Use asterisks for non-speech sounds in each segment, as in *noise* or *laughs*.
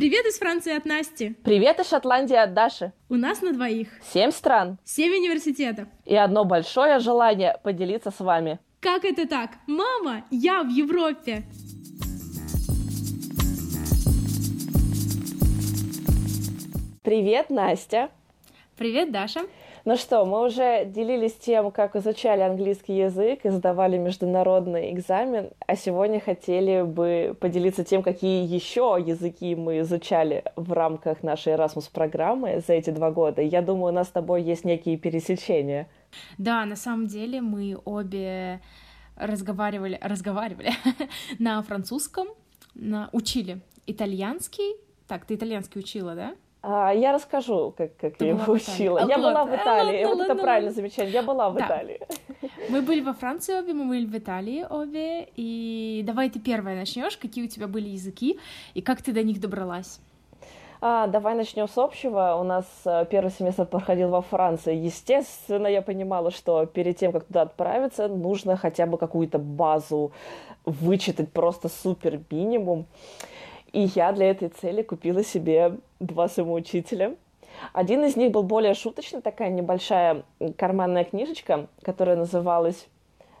Привет из Франции от Насти. Привет из Шотландии от Даши. У нас на двоих. Семь стран. Семь университетов. И одно большое желание поделиться с вами. Как это так? Мама, я в Европе. Привет, Настя. Привет, Даша. Ну что, мы уже делились тем, как изучали английский язык и сдавали международный экзамен, а сегодня хотели бы поделиться тем, какие еще языки мы изучали в рамках нашей Erasmus-программы за эти два года. Я думаю, у нас с тобой есть некие пересечения. Да, на самом деле мы обе разговаривали, разговаривали *laughs* на французском, на, учили итальянский. Так, ты итальянский учила, да? А, я расскажу, как, как я его учила. Я была в Италии. А, вот это правильное замечание. Я была в да. Италии. Мы были во Франции обе, мы были в Италии обе. И давай ты первая начнешь. Какие у тебя были языки и как ты до них добралась? А, давай начнем с общего. У нас э, первый семестр проходил во Франции. Естественно, я понимала, что перед тем, как туда отправиться, нужно хотя бы какую-то базу вычитать, просто супер минимум. И я для этой цели купила себе два самоучителя. Один из них был более шуточный, такая небольшая карманная книжечка, которая называлась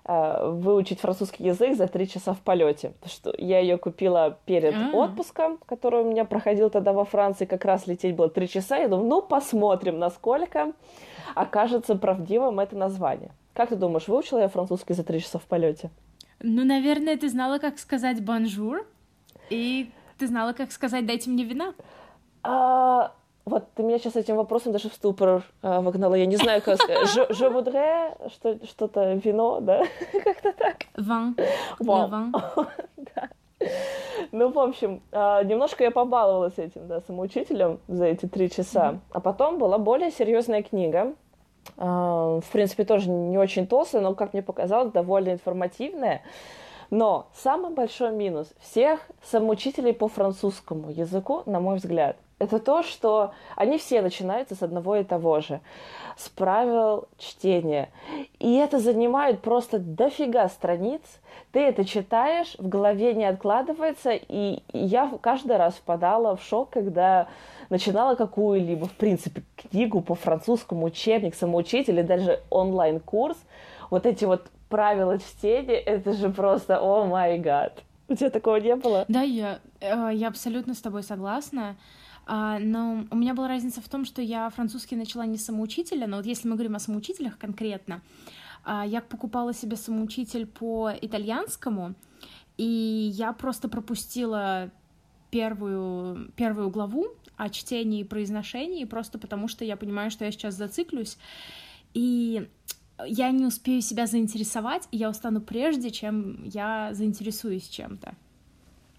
э, «Выучить французский язык за три часа в полете». Что я ее купила перед А-а-а. отпуском, который у меня проходил тогда во Франции. Как раз лететь было три часа. Я думаю, ну, посмотрим, насколько окажется правдивым это название. Как ты думаешь, выучила я французский за три часа в полете? Ну, наверное, ты знала, как сказать «bonjour», и ты знала, как сказать «дайте мне вина»? А, вот ты меня сейчас этим вопросом даже в ступор а, вогнала. Я не знаю, как сказать. *laughs* Je, voudrais, что, что-то вино, да? *laughs* Как-то так. Vin. Vin. *laughs* да. Ну, в общем, а, немножко я побаловалась этим, да, самоучителем за эти три часа. Mm-hmm. А потом была более серьезная книга. А, в принципе, тоже не очень толстая, но, как мне показалось, довольно информативная. Но самый большой минус всех самоучителей по французскому языку, на мой взгляд, это то, что они все начинаются с одного и того же, с правил чтения. И это занимает просто дофига страниц. Ты это читаешь, в голове не откладывается, и я каждый раз впадала в шок, когда начинала какую-либо, в принципе, книгу по французскому, учебник, самоучитель или даже онлайн-курс, вот эти вот правила чтения, это же просто, о май гад. У тебя такого не было? Да, я, э, я абсолютно с тобой согласна. А, но у меня была разница в том, что я французский начала не самоучителя, но вот если мы говорим о самоучителях конкретно, а, я покупала себе самоучитель по итальянскому, и я просто пропустила первую, первую главу о чтении и произношении, просто потому что я понимаю, что я сейчас зациклюсь. И я не успею себя заинтересовать, и я устану прежде, чем я заинтересуюсь чем-то.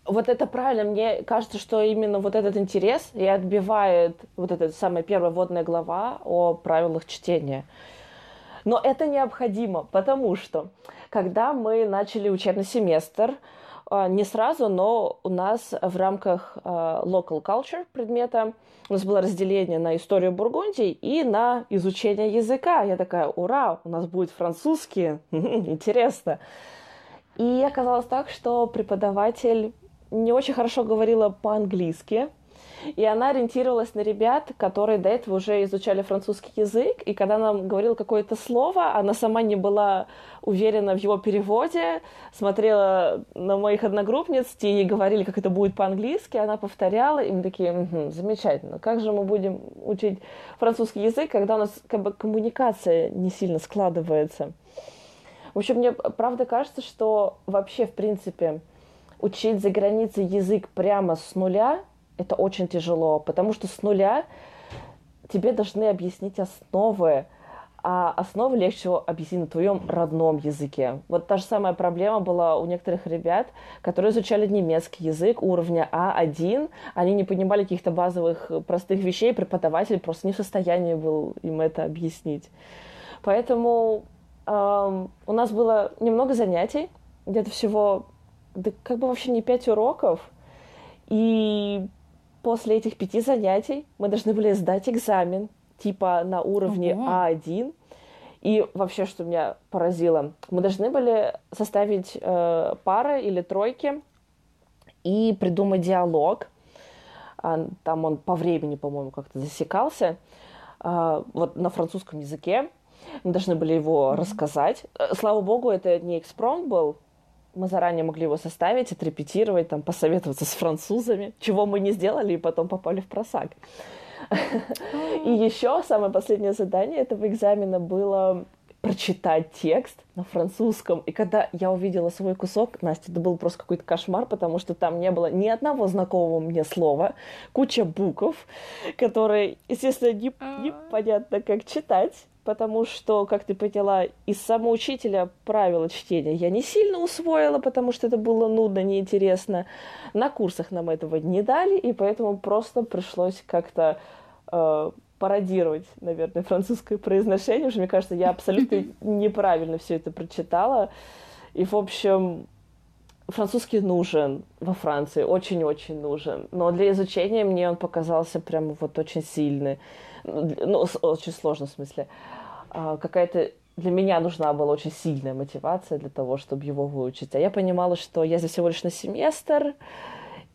Вот это правильно. Мне кажется, что именно вот этот интерес и отбивает вот эта самая первая водная глава о правилах чтения. Но это необходимо, потому что когда мы начали учебный семестр, не сразу, но у нас в рамках а, local culture предмета у нас было разделение на историю Бургундии и на изучение языка. Я такая, ура, у нас будет французский, *laughs* интересно. И оказалось так, что преподаватель не очень хорошо говорила по-английски, и она ориентировалась на ребят, которые до этого уже изучали французский язык, и когда она говорила какое-то слово, она сама не была уверена в его переводе, смотрела на моих одногруппниц, те ей говорили, как это будет по-английски, она повторяла, и мы такие, угу, замечательно, как же мы будем учить французский язык, когда у нас как бы коммуникация не сильно складывается. В общем, мне правда кажется, что вообще, в принципе, учить за границей язык прямо с нуля это очень тяжело, потому что с нуля тебе должны объяснить основы, а основы легче всего объяснить на твоем родном языке. Вот та же самая проблема была у некоторых ребят, которые изучали немецкий язык уровня А1, они не понимали каких-то базовых простых вещей, преподаватель просто не в состоянии был им это объяснить. Поэтому эм, у нас было немного занятий, где-то всего, да как бы вообще не пять уроков, и после этих пяти занятий мы должны были сдать экзамен, типа на уровне Ого. А1. И вообще, что меня поразило, мы должны были составить э, пары или тройки и придумать диалог. а там он по времени, по-моему, как-то засекался, а, вот на французском языке. Мы должны были его рассказать. Э, слава богу, это не экспромт был, мы заранее могли его составить, отрепетировать, там, посоветоваться с французами, чего мы не сделали и потом попали в просак. И еще самое последнее задание этого экзамена было прочитать текст на французском. И когда я увидела свой кусок, Настя, это был просто какой-то кошмар, потому что там не было ни одного знакомого мне слова, куча букв, которые, естественно, не, непонятно, как читать потому что, как ты поняла, из самоучителя правила чтения я не сильно усвоила, потому что это было нудно, неинтересно. На курсах нам этого не дали, и поэтому просто пришлось как-то э, пародировать, наверное, французское произношение, потому что, мне кажется, я абсолютно *laughs* неправильно все это прочитала. И, в общем, французский нужен во Франции, очень-очень нужен. Но для изучения мне он показался прям вот очень сильный. Ну, очень сложно в смысле. А, какая-то для меня нужна была очень сильная мотивация для того, чтобы его выучить. А я понимала, что я здесь всего лишь на семестр,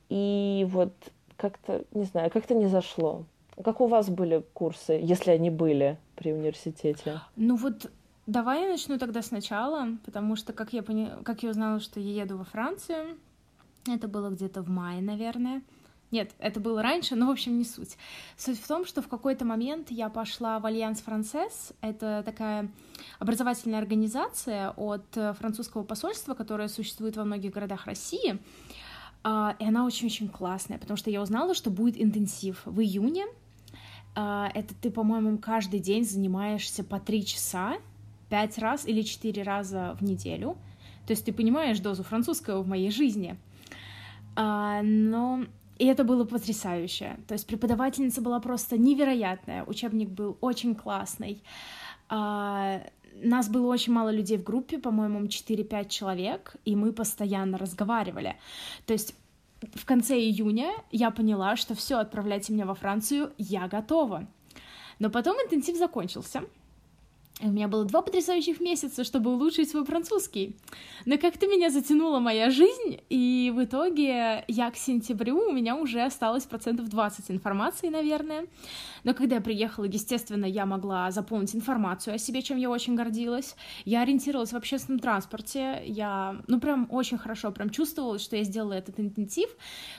и вот как-то, не знаю, как-то не зашло. Как у вас были курсы, если они были при университете? Ну вот давай я начну тогда сначала, потому что как я, пони... как я узнала, что я еду во Францию, это было где-то в мае, наверное. Нет, это было раньше, но, в общем, не суть. Суть в том, что в какой-то момент я пошла в Альянс Францесс. Это такая образовательная организация от французского посольства, которая существует во многих городах России. А, и она очень-очень классная, потому что я узнала, что будет интенсив в июне, а, это ты, по-моему, каждый день занимаешься по три часа, пять раз или четыре раза в неделю. То есть ты понимаешь дозу французского в моей жизни. А, но и это было потрясающе. То есть преподавательница была просто невероятная, учебник был очень классный. А, нас было очень мало людей в группе, по-моему, 4-5 человек, и мы постоянно разговаривали. То есть в конце июня я поняла, что все, отправляйте меня во Францию, я готова. Но потом интенсив закончился. У меня было два потрясающих месяца, чтобы улучшить свой французский. Но как-то меня затянула моя жизнь, и в итоге я к сентябрю, у меня уже осталось процентов 20 информации, наверное. Но когда я приехала, естественно, я могла заполнить информацию о себе, чем я очень гордилась. Я ориентировалась в общественном транспорте, я, ну, прям очень хорошо прям чувствовала, что я сделала этот интенсив,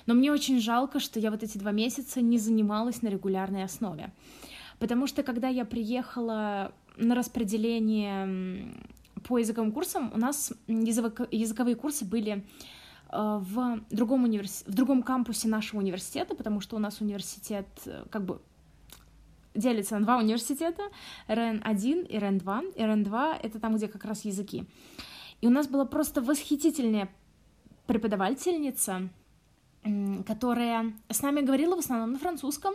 но мне очень жалко, что я вот эти два месяца не занималась на регулярной основе. Потому что когда я приехала на распределение по языковым курсам у нас язык, языковые курсы были э, в другом, универс... в другом кампусе нашего университета, потому что у нас университет э, как бы делится на два университета, РН-1 и РН-2. И РН-2 — это там, где как раз языки. И у нас была просто восхитительная преподавательница, которая с нами говорила в основном на французском,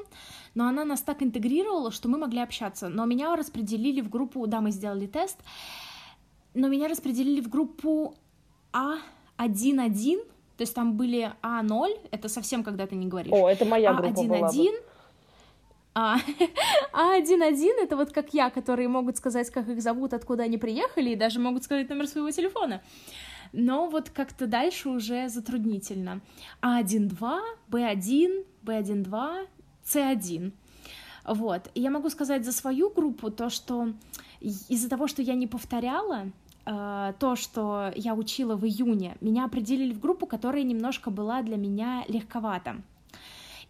но она нас так интегрировала, что мы могли общаться. Но меня распределили в группу, да, мы сделали тест, но меня распределили в группу А1-1, то есть там были А0, это совсем когда ты не говоришь. О, это моя группа А1-1, была бы. А, *laughs* А1-1 — это вот как я, которые могут сказать, как их зовут, откуда они приехали, и даже могут сказать номер своего телефона но вот как-то дальше уже затруднительно. А1-2, Б1, Б1-2, С1. Вот. И я могу сказать за свою группу то, что из-за того, что я не повторяла, э, то, что я учила в июне, меня определили в группу, которая немножко была для меня легковата.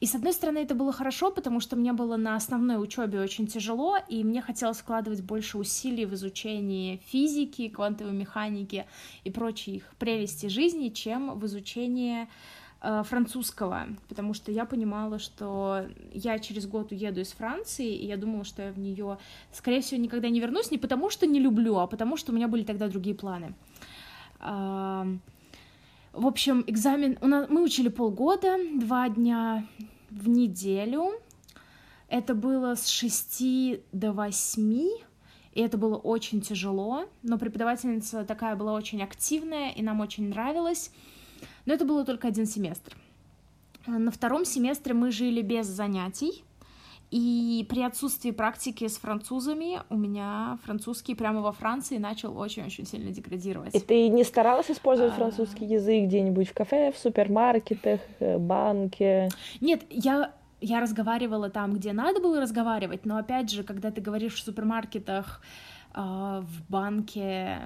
И с одной стороны это было хорошо, потому что мне было на основной учебе очень тяжело, и мне хотелось вкладывать больше усилий в изучение физики, квантовой механики и прочих прелестей жизни, чем в изучении э, французского, потому что я понимала, что я через год уеду из Франции, и я думала, что я в нее, скорее всего, никогда не вернусь, не потому что не люблю, а потому что у меня были тогда другие планы. В общем, экзамен... У нас... Мы учили полгода, два дня в неделю. Это было с 6 до 8, и это было очень тяжело, но преподавательница такая была очень активная, и нам очень нравилось. Но это было только один семестр. На втором семестре мы жили без занятий, И при отсутствии практики с французами у меня французский прямо во Франции начал очень-очень сильно деградировать. И ты не старалась использовать а... французский язык где-нибудь в кафе, в супермаркетах, э, банке? Нет, я я разговаривала там, где надо было разговаривать, но опять же, когда ты говоришь в супермаркетах, э, в банке,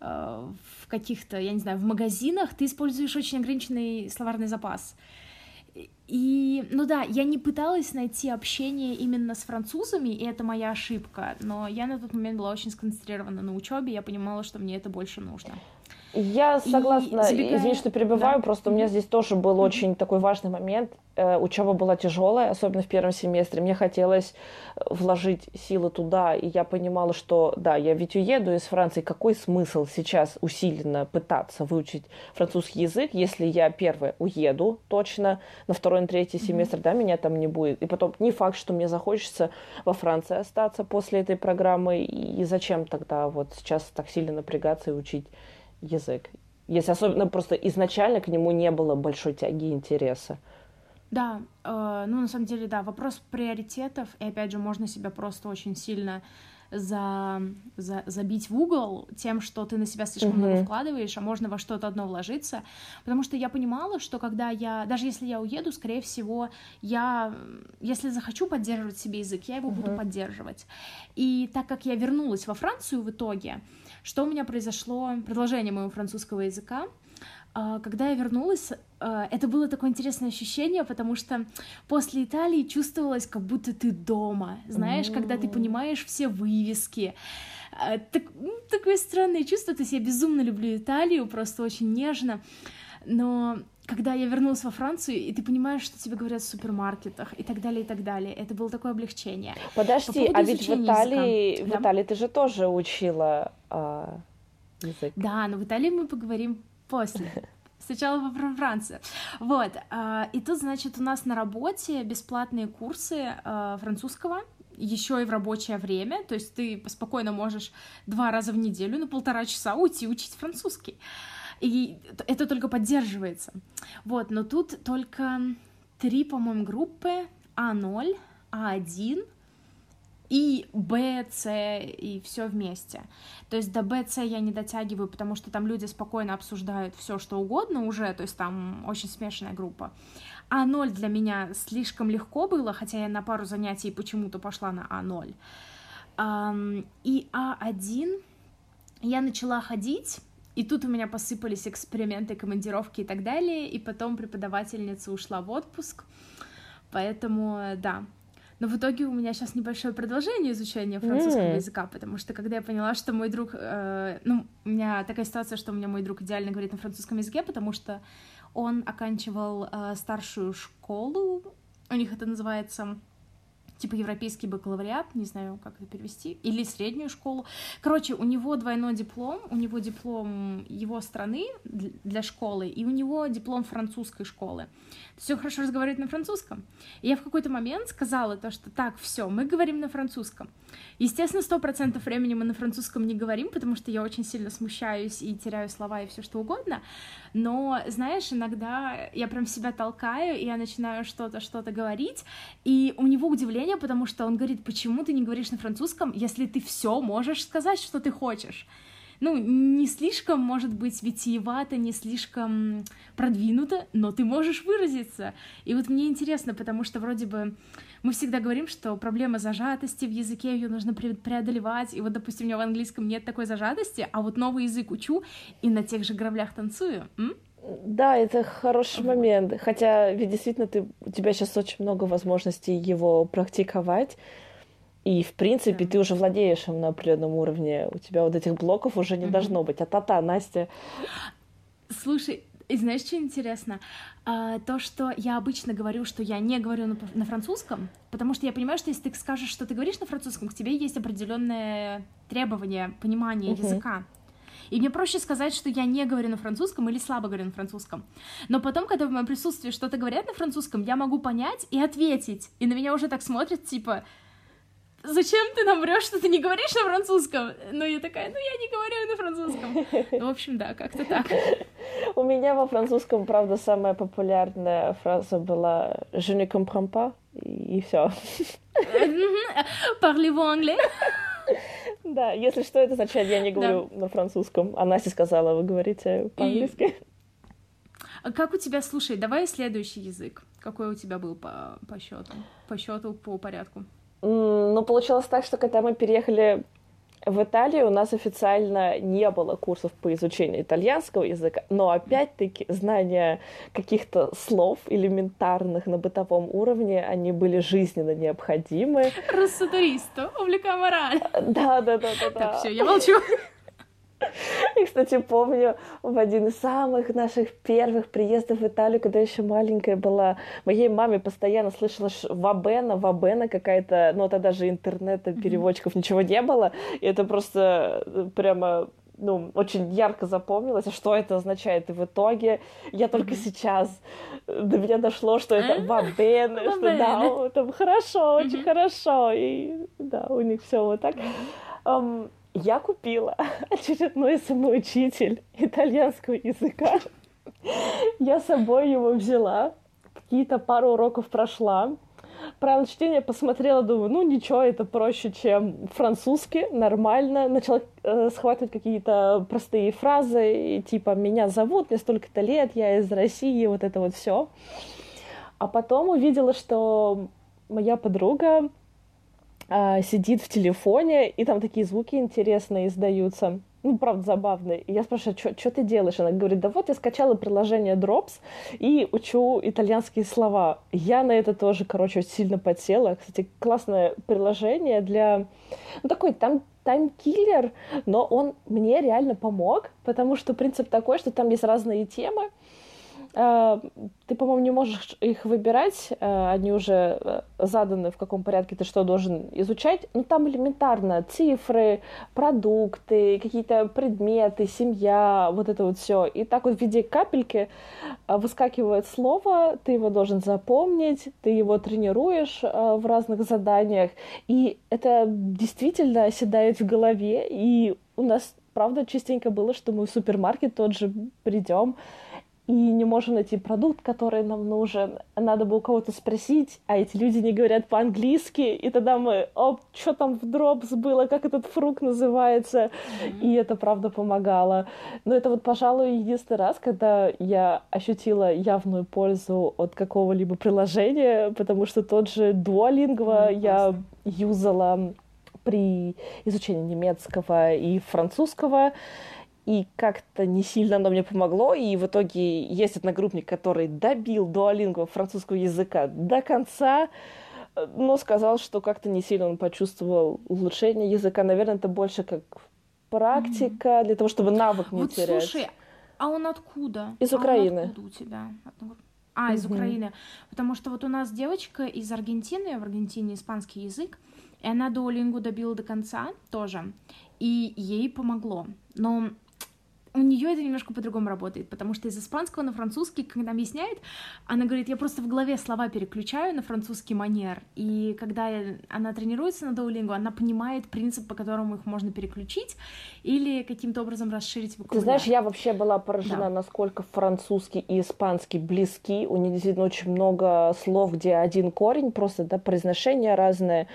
э, в каких-то, я не знаю, в магазинах, ты используешь очень ограниченный словарный запас. И, ну да, я не пыталась найти общение именно с французами, и это моя ошибка, но я на тот момент была очень сконцентрирована на учебе, я понимала, что мне это больше нужно. Я согласна. забегая... Извини, что перебиваю, да. просто у меня здесь тоже был mm-hmm. очень такой важный момент. Э, учеба была тяжелая, особенно в первом семестре. Мне хотелось э, вложить силы туда, и я понимала, что да, я ведь уеду из Франции. Какой смысл сейчас усиленно пытаться выучить французский язык, если я первое уеду точно на второй, на третий mm-hmm. семестр, да, меня там не будет. И потом не факт, что мне захочется во Франции остаться после этой программы. И зачем тогда вот сейчас так сильно напрягаться и учить язык. Если особенно просто изначально к нему не было большой тяги и интереса. Да, э, ну на самом деле, да, вопрос приоритетов, и опять же, можно себя просто очень сильно за, за, забить в угол тем, что ты на себя слишком mm-hmm. много вкладываешь, а можно во что-то одно вложиться. Потому что я понимала, что когда я, даже если я уеду, скорее всего, я, если захочу поддерживать себе язык, я его mm-hmm. буду поддерживать. И так как я вернулась во Францию в итоге, что у меня произошло, продолжение моего французского языка, когда я вернулась, а, это было такое интересное ощущение, потому что после Италии чувствовалось, как будто ты дома, знаешь, mm. когда ты понимаешь все вывески. А, так, такое странное чувство, то есть я безумно люблю Италию, просто очень нежно, но когда я вернулась во Францию, и ты понимаешь, что тебе говорят в супермаркетах и так далее, и так далее. Это было такое облегчение. Подожди, По а ведь в Италии, языка, в да? Италии ты же тоже учила а, язык. Да, но в Италии мы поговорим после. Сначала про Францию. Вот. А, и тут, значит, у нас на работе бесплатные курсы а, французского, еще и в рабочее время, то есть ты спокойно можешь два раза в неделю на полтора часа уйти учить французский. И это только поддерживается. Вот, но тут только три, по-моему, группы А0, А1 и Б, С, и все вместе. То есть до Б, С я не дотягиваю, потому что там люди спокойно обсуждают все, что угодно уже, то есть там очень смешанная группа. А0 для меня слишком легко было, хотя я на пару занятий почему-то пошла на А0. И А1 я начала ходить, и тут у меня посыпались эксперименты, командировки и так далее, и потом преподавательница ушла в отпуск, поэтому, да. Но в итоге у меня сейчас небольшое продолжение изучения французского mm. языка, потому что когда я поняла, что мой друг, э, ну, у меня такая ситуация, что у меня мой друг идеально говорит на французском языке, потому что он оканчивал э, старшую школу, у них это называется типа европейский бакалавриат, не знаю, как это перевести, или среднюю школу. Короче, у него двойной диплом, у него диплом его страны для школы, и у него диплом французской школы. Все хорошо разговаривает на французском. И я в какой-то момент сказала то, что так, все, мы говорим на французском. Естественно, сто процентов времени мы на французском не говорим, потому что я очень сильно смущаюсь и теряю слова и все что угодно. Но, знаешь, иногда я прям себя толкаю, и я начинаю что-то, что-то говорить, и у него удивление, потому что он говорит, почему ты не говоришь на французском, если ты все можешь сказать, что ты хочешь ну, не слишком, может быть, витиевато, не слишком продвинуто, но ты можешь выразиться. И вот мне интересно, потому что вроде бы мы всегда говорим, что проблема зажатости в языке, ее нужно преодолевать, и вот, допустим, у меня в английском нет такой зажатости, а вот новый язык учу и на тех же граблях танцую. М? Да, это хороший момент. Хотя, ведь действительно, ты, у тебя сейчас очень много возможностей его практиковать. И, в принципе, да. ты уже владеешь им на определенном уровне. У тебя вот этих блоков уже не mm должно быть. А та-та, Настя. Слушай, и знаешь, что интересно? А, то, что я обычно говорю, что я не говорю на, на французском, потому что я понимаю, что если ты скажешь, что ты говоришь на французском, к тебе есть определенное требование понимания uh-huh. языка. И мне проще сказать, что я не говорю на французском или слабо говорю на французском. Но потом, когда в моем присутствии что-то говорят на французском, я могу понять и ответить. И на меня уже так смотрят, типа, зачем ты нам врешь, что ты не говоришь на французском? Ну, я такая, ну, я не говорю на французском. Ну, в общем, да, как-то так. У меня во французском, правда, самая популярная фраза была «je ne comprends pas». и все. Parlez-vous anglais? Да, если что, это означает, я не говорю на французском. А Настя сказала, вы говорите по-английски. А как у тебя, слушай, давай следующий язык. Какой у тебя был по, по счету? По счету, по порядку? Ну, получилось так, что когда мы переехали в Италии у нас официально не было курсов по изучению итальянского языка, но опять-таки знания каких-то слов элементарных на бытовом уровне, они были жизненно необходимы. Руссо-туристу, увлека мораль. Да, да, да, да. Так, все, я молчу. И, кстати, помню, в один из самых наших первых приездов в Италию, когда еще маленькая была, моей маме постоянно слышала Вабена, Вабена какая-то, но тогда же интернета, переводчиков ничего не было, и это просто э, прямо ну, очень ярко запомнилось, а что это означает. И в итоге я только mm-hmm. сейчас э, до меня дошло, что это вабен, что да, там хорошо, очень хорошо. И да, у них все вот так. Um, я купила *laughs* очередной самоучитель итальянского языка. Я с собой его взяла, какие-то пару уроков прошла. Правила чтения посмотрела, думаю, ну ничего, это проще, чем французский, нормально. Начала э, схватывать какие-то простые фразы, типа «меня зовут, мне столько-то лет, я из России», вот это вот все. А потом увидела, что моя подруга а, сидит в телефоне, и там такие звуки интересные издаются. Ну, правда, забавные. И я спрашиваю, что ты делаешь? Она говорит, да вот я скачала приложение Drops и учу итальянские слова. Я на это тоже, короче, сильно подсела. Кстати, классное приложение для... Ну, такой там таймкиллер, но он мне реально помог, потому что принцип такой, что там есть разные темы, ты, по-моему, не можешь их выбирать, э, они уже э, заданы, в каком порядке ты что должен изучать. Ну, там элементарно цифры, продукты, какие-то предметы, семья, вот это вот все. И так вот в виде капельки выскакивает слово, ты его должен запомнить, ты его тренируешь в разных заданиях, и это действительно оседает в голове, и у нас правда частенько было, что мы в супермаркет тот же придем, и не можем найти продукт, который нам нужен. Надо бы у кого-то спросить, а эти люди не говорят по-английски, и тогда мы, о, что там в дропс было, как этот фрукт называется, mm-hmm. и это правда помогало. Но это вот, пожалуй, единственный раз, когда я ощутила явную пользу от какого-либо приложения, потому что тот же Duolingo mm-hmm, я юзала при изучении немецкого и французского, и как-то не сильно оно мне помогло, и в итоге есть одногруппник, который добил дуалингу французского языка до конца, но сказал, что как-то не сильно он почувствовал улучшение языка. Наверное, это больше как практика mm-hmm. для того, чтобы навык не вот, терять. Слушай, а он откуда? Из а Украины. Откуда у тебя? А, из mm-hmm. Украины. Потому что вот у нас девочка из Аргентины, в Аргентине испанский язык, и она дуалингу добила до конца тоже, и ей помогло. Но у нее это немножко по-другому работает, потому что из испанского на французский, когда объясняет, она говорит, я просто в голове слова переключаю на французский манер, и когда она тренируется на Duolingo, она понимает принцип, по которому их можно переключить или каким-то образом расширить вокруг. Ты знаешь, я вообще была поражена, да. насколько французский и испанский близки, у них действительно очень много слов, где один корень, просто, да, произношение разное,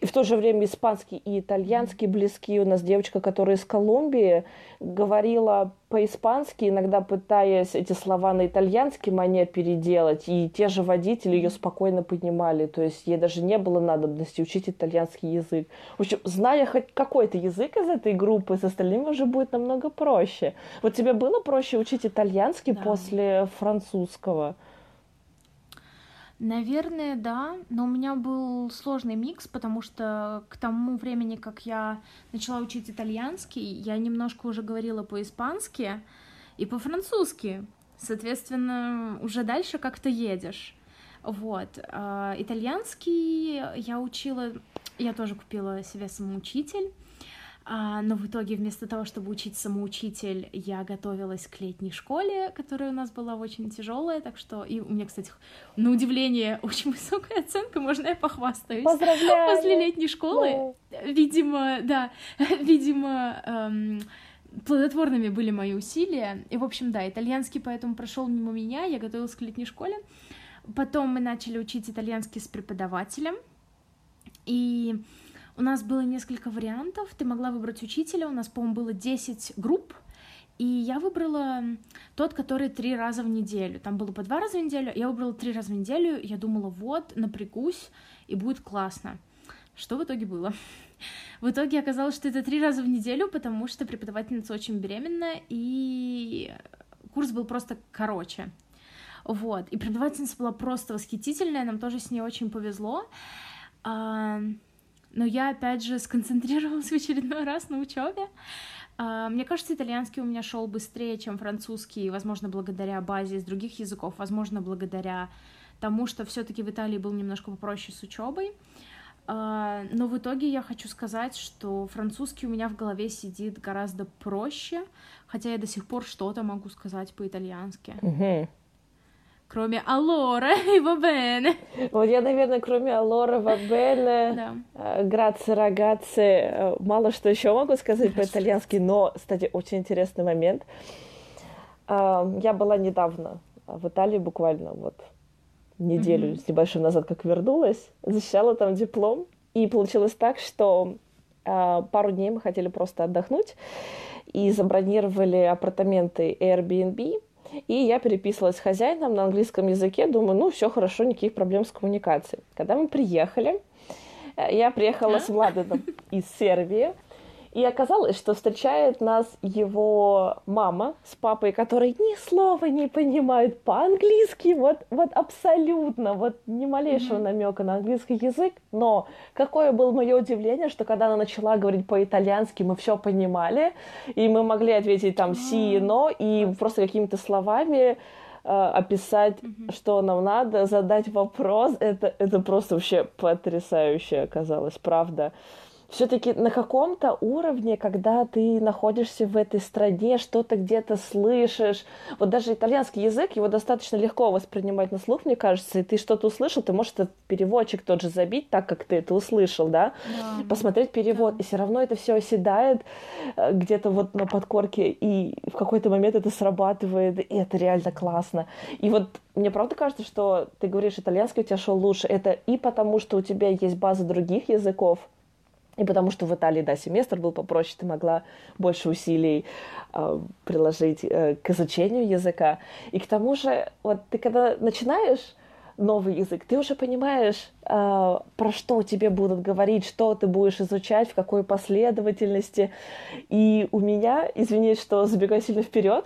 и в то же время испанский и итальянский близки. У нас девочка, которая из Колумбии, говорила по-испански, иногда пытаясь эти слова на итальянский манер переделать, и те же водители ее спокойно понимали, то есть ей даже не было надобности учить итальянский язык. В общем, зная хоть какой-то язык из этой группы, с остальными уже будет намного проще. Вот тебе было проще учить итальянский да. после французского? Наверное, да, но у меня был сложный микс, потому что к тому времени, как я начала учить итальянский, я немножко уже говорила по-испански и по-французски. Соответственно, уже дальше как-то едешь. Вот. А итальянский я учила, я тоже купила себе самоучитель. А, но в итоге вместо того, чтобы учить самоучитель, я готовилась к летней школе, которая у нас была очень тяжелая, так что и у меня, кстати, на удивление *laughs* очень высокая оценка, можно я похвастаюсь? Поздравляю! После летней школы, да. видимо, да, *laughs* видимо, эм, плодотворными были мои усилия. И, в общем, да, итальянский поэтому прошел мимо меня, я готовилась к летней школе. Потом мы начали учить итальянский с преподавателем. И у нас было несколько вариантов. Ты могла выбрать учителя. У нас, по-моему, было 10 групп. И я выбрала тот, который три раза в неделю. Там было по два раза в неделю. Я выбрала три раза в неделю. Я думала, вот, напрягусь, и будет классно. Что в итоге было? В итоге оказалось, что это три раза в неделю, потому что преподавательница очень беременна, и курс был просто короче. Вот. И преподавательница была просто восхитительная, нам тоже с ней очень повезло. Но я, опять же, сконцентрировалась в очередной раз на учебе. А, мне кажется, итальянский у меня шел быстрее, чем французский, возможно, благодаря базе из других языков, возможно, благодаря тому, что все-таки в Италии был немножко попроще с учебой. А, но в итоге я хочу сказать, что французский у меня в голове сидит гораздо проще, хотя я до сих пор что-то могу сказать по-итальянски. Угу. Кроме Алора *laughs* и Вабене. Вот я, наверное, кроме Алора, Вабене, да. Граци, Рагаци, мало что еще могу сказать по-итальянски, но, кстати, очень интересный момент. Я была недавно в Италии буквально вот неделю mm-hmm. с небольшим назад, как вернулась, защищала там диплом. И получилось так, что э, пару дней мы хотели просто отдохнуть и забронировали апартаменты Airbnb. И я переписывалась с хозяином на английском языке, думаю, ну, все хорошо, никаких проблем с коммуникацией. Когда мы приехали, э, я приехала с Владаном из Сербии, и оказалось, что встречает нас его мама с папой, которые ни слова не понимают по-английски, вот, вот абсолютно, вот ни малейшего mm-hmm. намека на английский язык. Но какое было мое удивление, что когда она начала говорить по-итальянски, мы все понимали, и мы могли ответить там си, но, и просто какими-то словами э, описать, mm-hmm. что нам надо, задать вопрос. Это, это просто вообще потрясающе оказалось, правда все-таки на каком-то уровне, когда ты находишься в этой стране, что-то где-то слышишь, вот даже итальянский язык, его достаточно легко воспринимать на слух, мне кажется, и ты что-то услышал, ты можешь этот переводчик тот же забить, так как ты это услышал, да, да. посмотреть перевод, да. и все равно это все оседает э, где-то вот на подкорке, и в какой-то момент это срабатывает, и это реально классно. И вот мне правда кажется, что ты говоришь, итальянский у тебя шел лучше, это и потому, что у тебя есть база других языков, и потому что в Италии, да, семестр был попроще, ты могла больше усилий э, приложить э, к изучению языка. И к тому же, вот ты когда начинаешь новый язык, ты уже понимаешь, э, про что тебе будут говорить, что ты будешь изучать, в какой последовательности. И у меня, извините, что забегаю сильно вперед,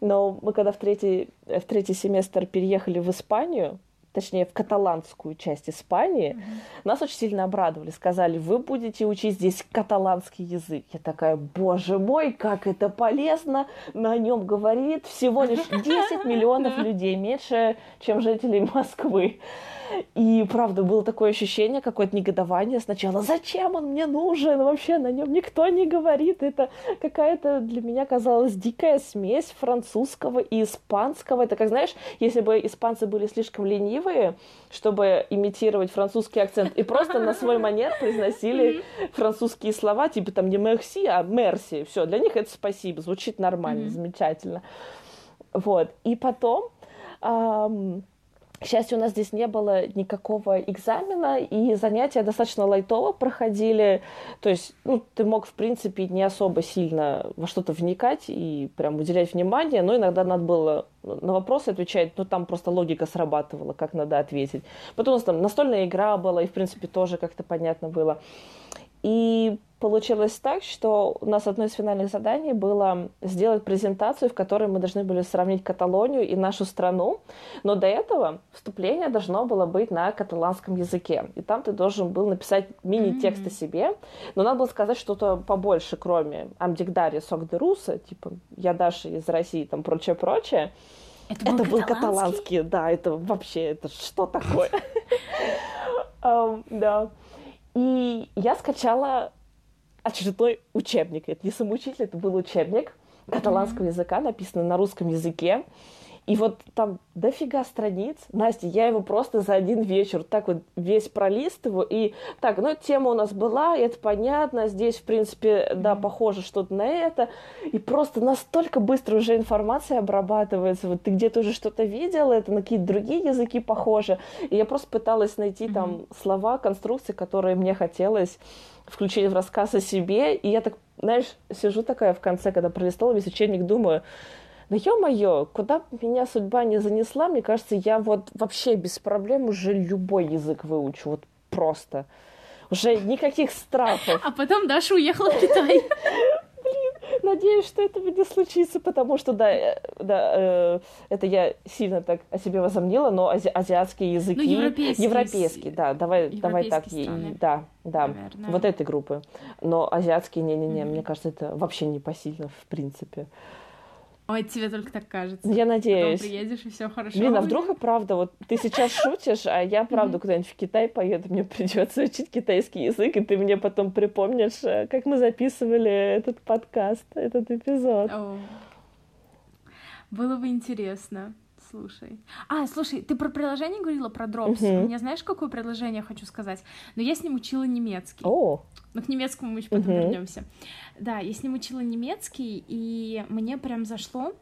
но мы когда в третий, в третий семестр переехали в Испанию, точнее, в каталанскую часть Испании, mm-hmm. нас очень сильно обрадовали. Сказали, вы будете учить здесь каталанский язык. Я такая, боже мой, как это полезно, на нем говорит всего лишь *laughs* 10 миллионов людей, меньше, чем жителей Москвы. И, правда, было такое ощущение, какое-то негодование сначала. Зачем он мне нужен? Вообще на нем никто не говорит. Это какая-то для меня казалась дикая смесь французского и испанского. Это как, знаешь, если бы испанцы были слишком ленивые, чтобы имитировать французский акцент, и просто на свой *laughs* манер произносили французские слова, типа там не мерси, а мерси. Все, для них это спасибо, звучит нормально, замечательно. Вот. И потом... Эм, к счастью, у нас здесь не было никакого экзамена, и занятия достаточно лайтово проходили. То есть, ну, ты мог, в принципе, не особо сильно во что-то вникать и прям уделять внимание, но иногда надо было на вопросы отвечать, ну, там просто логика срабатывала, как надо ответить. Потом у нас там настольная игра была, и, в принципе, тоже как-то понятно было. И получилось так, что у нас одно из финальных заданий было сделать презентацию, в которой мы должны были сравнить Каталонию и нашу страну. Но до этого вступление должно было быть на каталанском языке. И там ты должен был написать мини-текст mm-hmm. о себе. Но надо было сказать что-то побольше, кроме «Амдигдари сок де руса», типа «Я Даша из России», там прочее-прочее. Это был, это был каталанский, да, это вообще, это что такое? *laughs* Да. И я скачала очередной учебник. Это не самоучитель, это был учебник каталанского mm-hmm. языка, написанный на русском языке. И вот там дофига страниц. Настя, я его просто за один вечер так вот весь пролистываю. И так, ну, тема у нас была, это понятно. Здесь, в принципе, да, похоже что-то на это. И просто настолько быстро уже информация обрабатывается. Вот ты где-то уже что-то видел, это на какие-то другие языки похоже. И я просто пыталась найти mm-hmm. там слова, конструкции, которые мне хотелось включить в рассказ о себе. И я так, знаешь, сижу такая в конце, когда пролистала весь учебник, думаю, да ё-моё, куда меня судьба не занесла, мне кажется, я вот вообще без проблем уже любой язык выучу, вот просто. Уже никаких страхов. А потом Даша уехала в Китай. *laughs* Блин, надеюсь, что этого не случится, потому что, да, э, да э, это я сильно так о себе возомнила, но ази азиатские языки... Ну, европейские. Европейские, да, давай, давай так. Страны. Да, да, Наверное. вот этой группы. Но азиатские, не-не-не, mm-hmm. мне кажется, это вообще непосильно, в принципе. Ой, тебе только так кажется. Я надеюсь. Потом приедешь, и все хорошо. Блин, а вдруг и правда, вот ты сейчас шутишь, а я правда куда-нибудь в Китай поеду, мне придется учить китайский язык, и ты мне потом припомнишь, э, как мы записывали этот подкаст, этот эпизод. Было бы интересно. Слушай. А, слушай, ты про приложение говорила, про Drops. Uh-huh. Мне знаешь, какое приложение хочу сказать? Но я с ним учила немецкий. О. Но к немецкому мы еще потом uh-huh. вернемся. Да, я с ним учила немецкий, и мне прям зашло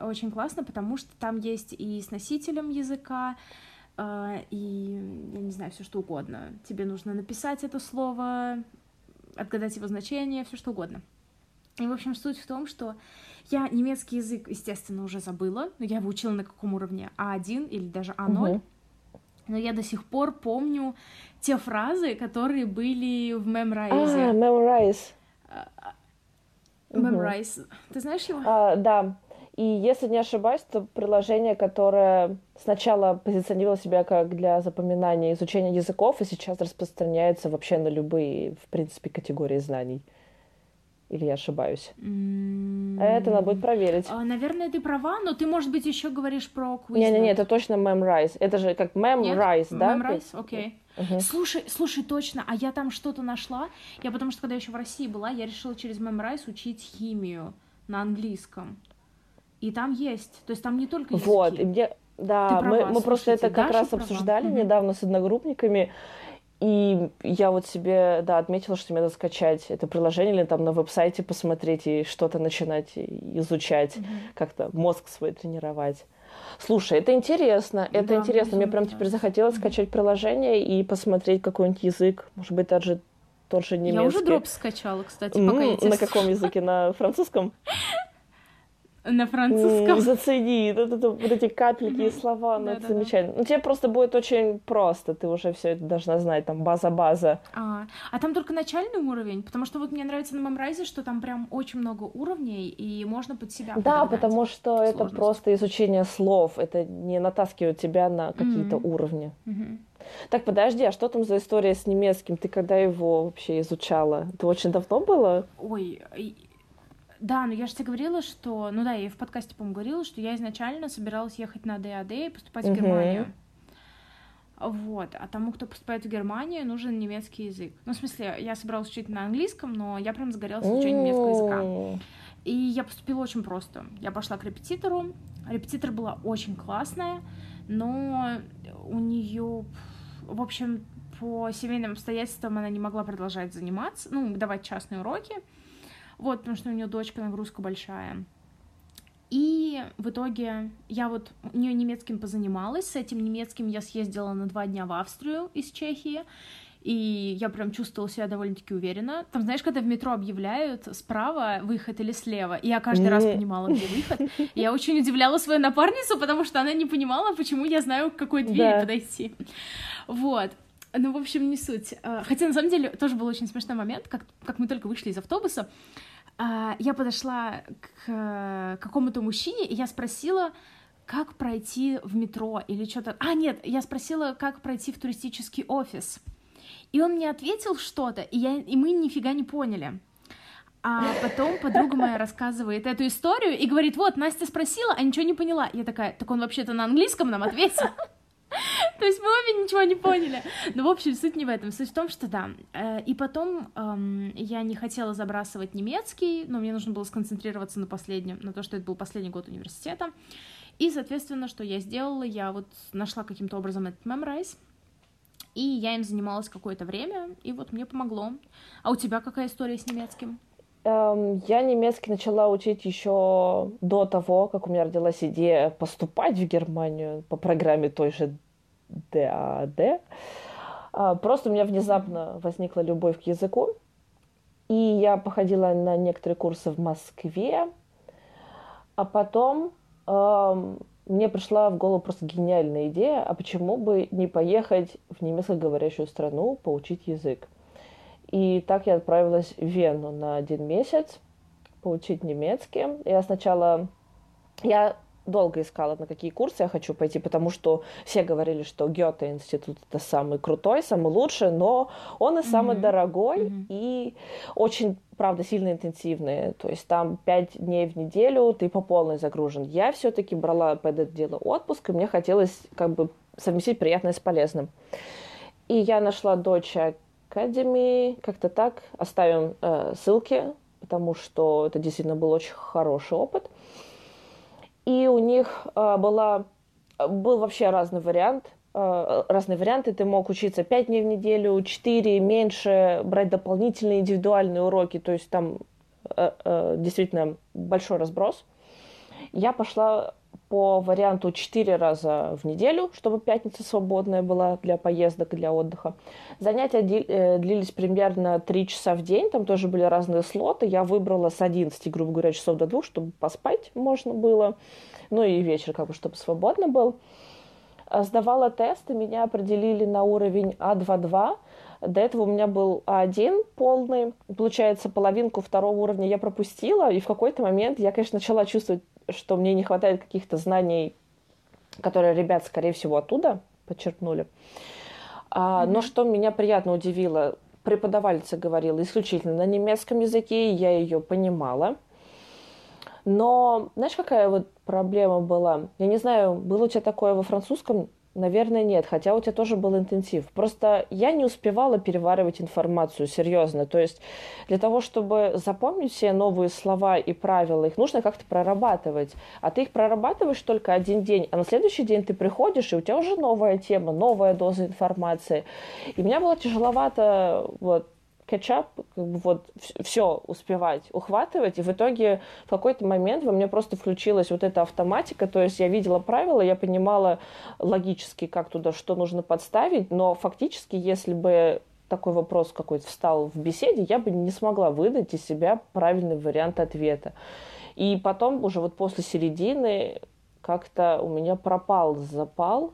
очень классно, потому что там есть и с носителем языка, э, и, я не знаю, все что угодно. Тебе нужно написать это слово, отгадать его значение, все что угодно. И, в общем, суть в том, что я немецкий язык, естественно, уже забыла, но я его учила на каком уровне? А1 или даже А0. Угу. Но я до сих пор помню те фразы, которые были в Memrise. А, Memrise. Memrise. Угу. Ты знаешь его? А, да. И если не ошибаюсь, то приложение, которое сначала позиционировало себя как для запоминания изучения языков, и сейчас распространяется вообще на любые, в принципе, категории знаний. Или я ошибаюсь? Mm-hmm. Это надо будет проверить. А, наверное, ты права, но ты, может быть, еще говоришь про Quizlet. Не-не-не, это точно Memrise. Это же как Memrise, да? Memrise, окей. Okay. Uh-huh. Слушай, слушай, точно, а я там что-то нашла. Я потому что, когда еще в России была, я решила через Memrise учить химию на английском. И там есть. То есть там не только языки. Вот, и мне... Да, права, мы, мы просто это как раз права. обсуждали угу. недавно с одногруппниками. И я вот себе, да, отметила, что мне надо скачать это приложение или там на веб-сайте посмотреть и что-то начинать изучать, mm-hmm. как-то мозг свой тренировать. Слушай, это интересно, это да, интересно. Мне прям теперь захотелось mm-hmm. скачать приложение и посмотреть какой-нибудь язык, может быть, даже тот же немецкий. Я уже дроп скачала, кстати, пока mm-hmm. На каком языке? На французском? *laughs* На французском. Зацени, вот, это, вот эти капельки и слова, ну, это замечательно. Ну, тебе просто будет очень просто, ты уже все это должна знать, там, база-база. А, а там только начальный уровень? Потому что вот мне нравится на Мемрайзе, что там прям очень много уровней, и можно под себя Да, потому что сложность. это просто изучение слов, это не натаскивает тебя на какие-то mm-hmm. уровни. Mm-hmm. Так, подожди, а что там за история с немецким? Ты когда его вообще изучала? Это очень давно было? Ой, да, но я же тебе говорила, что... Ну да, я в подкасте, по-моему, говорила, что я изначально собиралась ехать на ДАД и поступать uh-huh. в Германию. Вот. А тому, кто поступает в Германию, нужен немецкий язык. Ну, в смысле, я собиралась учить на английском, но я прям загорелась изучением немецкого языка. И я поступила очень просто. Я пошла к репетитору. Репетитор была очень классная, но у нее, в общем, по семейным обстоятельствам она не могла продолжать заниматься, ну, давать частные уроки. Вот, потому что у нее дочка, нагрузка большая. И в итоге я вот у нее немецким позанималась. С этим немецким я съездила на два дня в Австрию из Чехии. И я прям чувствовала себя довольно-таки уверенно. Там, знаешь, когда в метро объявляют справа выход или слева, и я каждый раз понимала, где выход. И я очень удивляла свою напарницу, потому что она не понимала, почему я знаю, к какой двери да. подойти. Вот. Ну, в общем, не суть. А, хотя, на самом деле, тоже был очень смешной момент, как, как мы только вышли из автобуса, а, я подошла к какому-то мужчине, и я спросила, как пройти в метро или что-то. А, нет, я спросила, как пройти в туристический офис. И он мне ответил что-то, и, я, и мы нифига не поняли. А потом подруга моя рассказывает эту историю и говорит, вот, Настя спросила, а ничего не поняла. Я такая, так он вообще-то на английском нам ответил. *laughs* То есть мы обе ничего не поняли. Но, в общем, суть не в этом. Суть в том, что да. Э, и потом эм, я не хотела забрасывать немецкий, но мне нужно было сконцентрироваться на последнем, на то, что это был последний год университета. И, соответственно, что я сделала? Я вот нашла каким-то образом этот Memrise, и я им занималась какое-то время, и вот мне помогло. А у тебя какая история с немецким? Эм, я немецкий начала учить еще до того, как у меня родилась идея поступать в Германию по программе той же ДАД. А, просто у меня внезапно возникла любовь к языку. И я походила на некоторые курсы в Москве. А потом эм, мне пришла в голову просто гениальная идея, а почему бы не поехать в немецкоговорящую страну поучить язык. И так я отправилась в Вену на один месяц поучить немецкий. Я сначала... Я долго искала, на какие курсы я хочу пойти, потому что все говорили, что Гёте институт это самый крутой, самый лучший, но он и самый mm-hmm. дорогой mm-hmm. и очень, правда, сильно интенсивный. То есть там пять дней в неделю ты по полной загружен. Я все-таки брала под это дело отпуск, и мне хотелось как бы совместить приятное с полезным. И я нашла дочь Academy, как-то так. Оставим э, ссылки, потому что это действительно был очень хороший опыт. И у них э, была, был вообще разный вариант. Э, разные варианты. Ты мог учиться 5 дней в неделю, 4, меньше, брать дополнительные индивидуальные уроки. То есть там э, э, действительно большой разброс. Я пошла по варианту 4 раза в неделю, чтобы пятница свободная была для поездок и для отдыха. Занятия э, длились примерно 3 часа в день, там тоже были разные слоты. Я выбрала с 11, грубо говоря, часов до 2, чтобы поспать можно было. Ну и вечер, как бы, чтобы свободно был. А, сдавала тесты, меня определили на уровень А2-2. До этого у меня был А1 полный. Получается, половинку второго уровня я пропустила. И в какой-то момент я, конечно, начала чувствовать что мне не хватает каких-то знаний, которые ребят, скорее всего, оттуда подчеркнули. А, mm-hmm. Но что меня приятно удивило, преподавательница говорила исключительно на немецком языке, и я ее понимала. Но знаешь, какая вот проблема была? Я не знаю, было у тебя такое во французском Наверное, нет, хотя у тебя тоже был интенсив. Просто я не успевала переваривать информацию серьезно. То есть для того, чтобы запомнить все новые слова и правила, их нужно как-то прорабатывать. А ты их прорабатываешь только один день, а на следующий день ты приходишь, и у тебя уже новая тема, новая доза информации. И мне было тяжеловато вот, кетчап, как бы вот все успевать ухватывать, и в итоге в какой-то момент во мне просто включилась вот эта автоматика, то есть я видела правила, я понимала логически, как туда что нужно подставить, но фактически, если бы такой вопрос какой-то встал в беседе, я бы не смогла выдать из себя правильный вариант ответа. И потом уже вот после середины как-то у меня пропал запал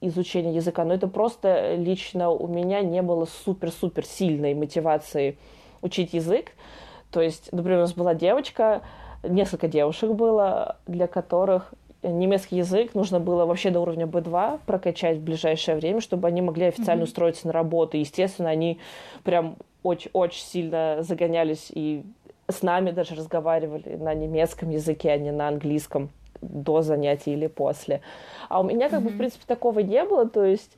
изучения языка, но это просто лично у меня не было супер-супер сильной мотивации учить язык. То есть, например, у нас была девочка, несколько девушек было, для которых немецкий язык нужно было вообще до уровня B2 прокачать в ближайшее время, чтобы они могли официально mm-hmm. устроиться на работу. И, естественно, они прям очень-очень сильно загонялись и с нами даже разговаривали на немецком языке, а не на английском до занятий или после. А у меня как mm-hmm. бы, в принципе, такого не было, то есть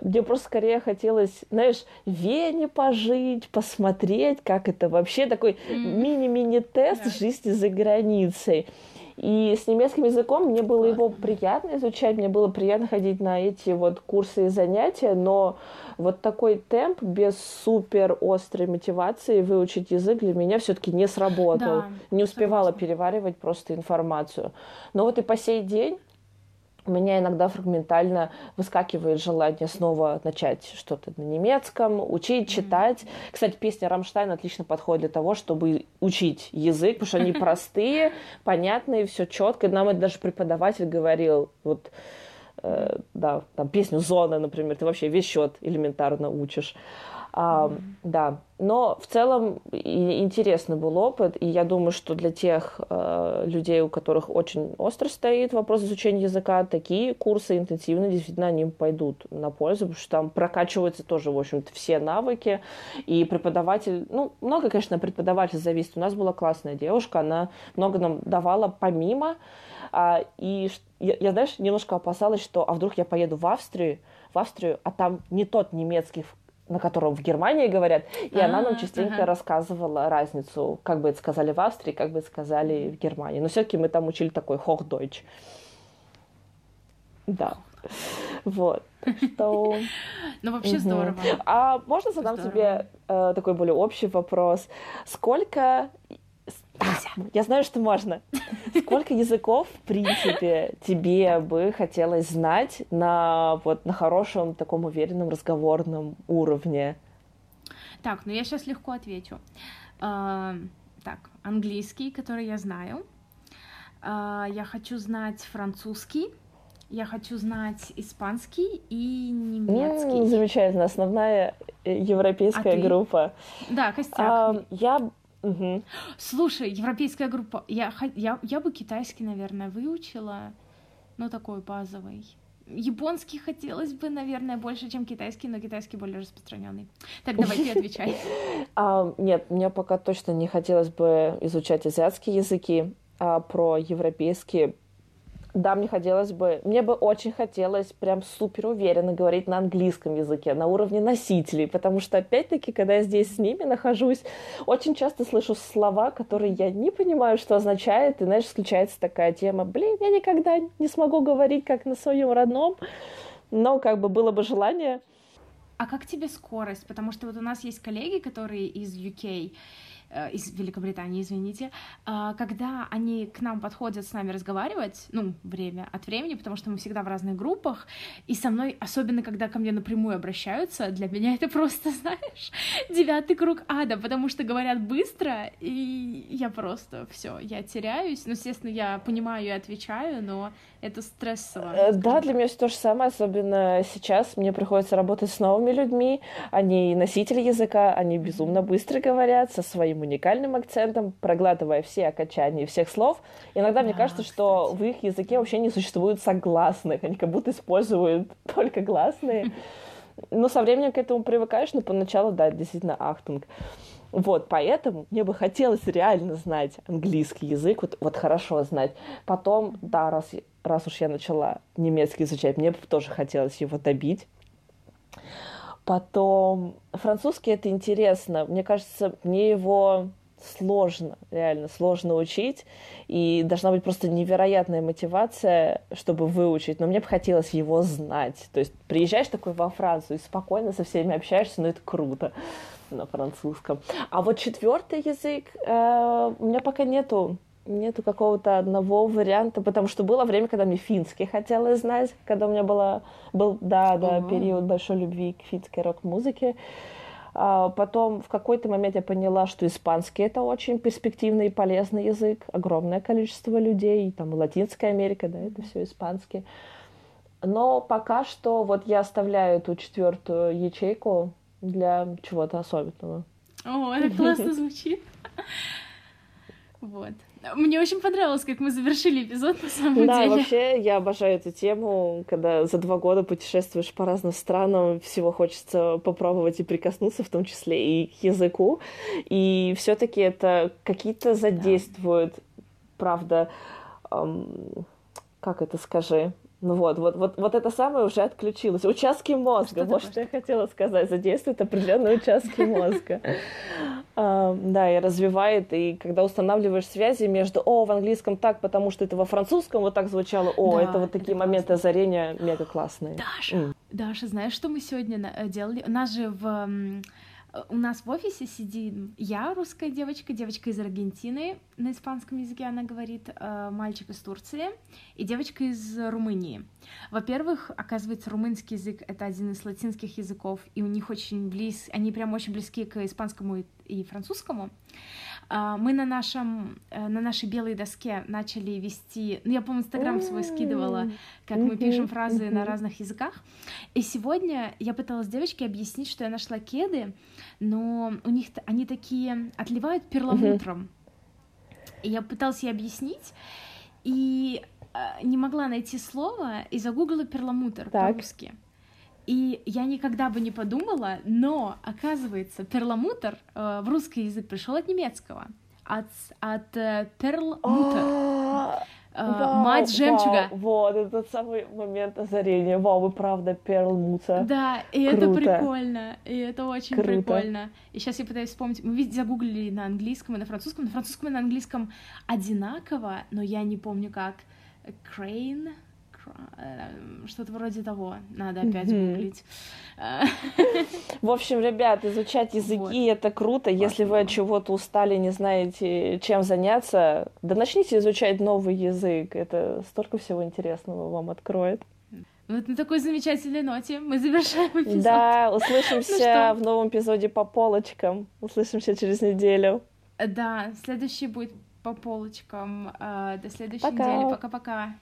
мне просто скорее хотелось, знаешь, в Вене пожить, посмотреть, как это вообще такой mm-hmm. мини-мини-тест yeah. жизни за границей. И с немецким языком мне было его приятно изучать, мне было приятно ходить на эти вот курсы и занятия, но вот такой темп без супер острой мотивации выучить язык для меня все-таки не сработал. Да, не успевала согласна. переваривать просто информацию. Но вот и по сей день у меня иногда фрагментально выскакивает желание снова начать что-то на немецком, учить, читать. Mm-hmm. Кстати, песня Рамштайн отлично подходит для того, чтобы учить язык, потому что они *laughs* простые, понятные, все четко. Нам это даже преподаватель говорил, вот, э, да, там песню «Зона», например, ты вообще весь счет элементарно учишь. А, mm-hmm. Да, но в целом интересный был опыт, и я думаю, что для тех э, людей, у которых очень остро стоит вопрос изучения языка, такие курсы интенсивно действительно они пойдут на пользу, потому что там прокачиваются тоже, в общем-то, все навыки, и преподаватель, ну, много, конечно, преподаватель зависит. У нас была классная девушка, она много нам давала помимо, а, и я, я, знаешь, немножко опасалась, что а вдруг я поеду в Австрию, в Австрию, а там не тот немецкий на котором в Германии говорят, и а, она нам частенько ага. рассказывала разницу, как бы это сказали в Австрии, как бы это сказали в Германии. Но все-таки мы там учили такой Hochdeutsch. Да. Вот. Что... *laughs* Ну, вообще здорово. А можно задам тебе э, такой более общий вопрос? Сколько я знаю, что можно. Сколько языков, в принципе, тебе бы хотелось знать на вот на хорошем таком уверенном разговорном уровне? Так, ну я сейчас легко отвечу. Uh, так, английский, который я знаю. Uh, я хочу знать французский. Я хочу знать испанский и немецкий. Mm, замечательно, основная э, европейская а группа. Да, костяк. Uh, я Угу. Слушай, европейская группа. Я, я, я бы китайский, наверное, выучила. Ну, такой базовый. Японский хотелось бы, наверное, больше, чем китайский, но китайский более распространенный. Так, давай ты отвечай. *laughs* А, нет, мне пока точно не хотелось бы изучать азиатские языки, а про европейские да, мне хотелось бы, мне бы очень хотелось прям супер уверенно говорить на английском языке, на уровне носителей, потому что, опять-таки, когда я здесь с ними нахожусь, очень часто слышу слова, которые я не понимаю, что означает, и, знаешь, включается такая тема, блин, я никогда не смогу говорить как на своем родном, но как бы было бы желание. А как тебе скорость? Потому что вот у нас есть коллеги, которые из UK, из Великобритании, извините, а, когда они к нам подходят с нами разговаривать, ну, время от времени, потому что мы всегда в разных группах, и со мной, особенно когда ко мне напрямую обращаются, для меня это просто, *laughs* знаешь, девятый круг ада, потому что говорят быстро, и я просто все, я теряюсь. Ну, естественно, я понимаю и отвечаю, но это стрессово. Э, да, для меня все то же самое, особенно сейчас мне приходится работать с новыми людьми, они носители языка, они безумно быстро говорят со своим уникальным акцентом, проглатывая все окончания всех слов. Иногда да, мне кажется, кстати. что в их языке вообще не существует согласных, они как будто используют *laughs* только гласные. Но со временем к этому привыкаешь, но поначалу, да, действительно, ахтунг. Вот, поэтому мне бы хотелось реально знать английский язык, вот, вот хорошо знать. Потом, да, раз, раз уж я начала немецкий изучать, мне тоже хотелось его добить. Потом французский это интересно. Мне кажется, мне его сложно, реально сложно учить, и должна быть просто невероятная мотивация, чтобы выучить, но мне бы хотелось его знать. То есть приезжаешь такой во Францию и спокойно со всеми общаешься, но ну, это круто на французском. А вот четвертый язык э, у меня пока нету нету какого-то одного варианта, потому что было время, когда мне финский хотелось знать, когда у меня была, был, да, да, uh-huh. период большой любви к финской рок-музыке. А потом в какой-то момент я поняла, что испанский это очень перспективный и полезный язык. Огромное количество людей, там Латинская Америка, да, это все испанский. Но пока что вот я оставляю эту четвертую ячейку для чего-то особенного. О, это классно звучит. Вот. Мне очень понравилось, как мы завершили эпизод, на самом да, деле. Да, вообще я обожаю эту тему, когда за два года путешествуешь по разным странам, всего хочется попробовать и прикоснуться, в том числе и к языку. И все таки это какие-то задействуют, да. правда, эм, как это скажи, ну вот, вот, вот, вот это самое уже отключилось. Участки мозга, что вот что я хотела сказать, задействует определенные участки мозга. *laughs* Да, и развивает, и когда устанавливаешь связи между, о, в английском так, потому что это во французском вот так звучало, о, это вот такие моменты озарения мега классные. Даша, Даша, знаешь, что мы сегодня э, делали? У нас же в у нас в офисе сидит я, русская девочка, девочка из Аргентины, на испанском языке она говорит, э, мальчик из Турции и девочка из Румынии. Во-первых, оказывается, румынский язык — это один из латинских языков, и у них очень близ, они прям очень близки к испанскому и французскому. А, мы на нашем, э, на нашей белой доске начали вести, ну, я, по-моему, Инстаграм свой скидывала, как мы пишем фразы на разных языках. И сегодня я пыталась девочке объяснить, что я нашла кеды, но у них они такие отливают перламутром. И я пыталась ей объяснить, и э, не могла найти слово, и загуглила перламутр по-русски. И я никогда бы не подумала, но оказывается, перламутр э, в русский язык пришел от немецкого, от, от э, перламутр. Uh, мать жемчуга. Вау, вот, это тот самый момент озарения. Вау, вы правда перламутр. Да, и Круто. это прикольно, и это очень Круто. прикольно. И сейчас я пытаюсь вспомнить, мы ведь загуглили на английском и на французском, на французском и на английском одинаково, но я не помню как. Э, что-то вроде того. Надо опять mm-hmm. гуглить. В общем, ребят, изучать языки вот. это круто. Классно. Если вы от чего-то устали, не знаете, чем заняться, да начните изучать новый язык. Это столько всего интересного вам откроет. Вот на такой замечательной ноте мы завершаем эпизод. Да, услышимся ну в новом эпизоде по полочкам. Услышимся через неделю. Да, следующий будет по полочкам. До следующей Пока. недели. Пока-пока.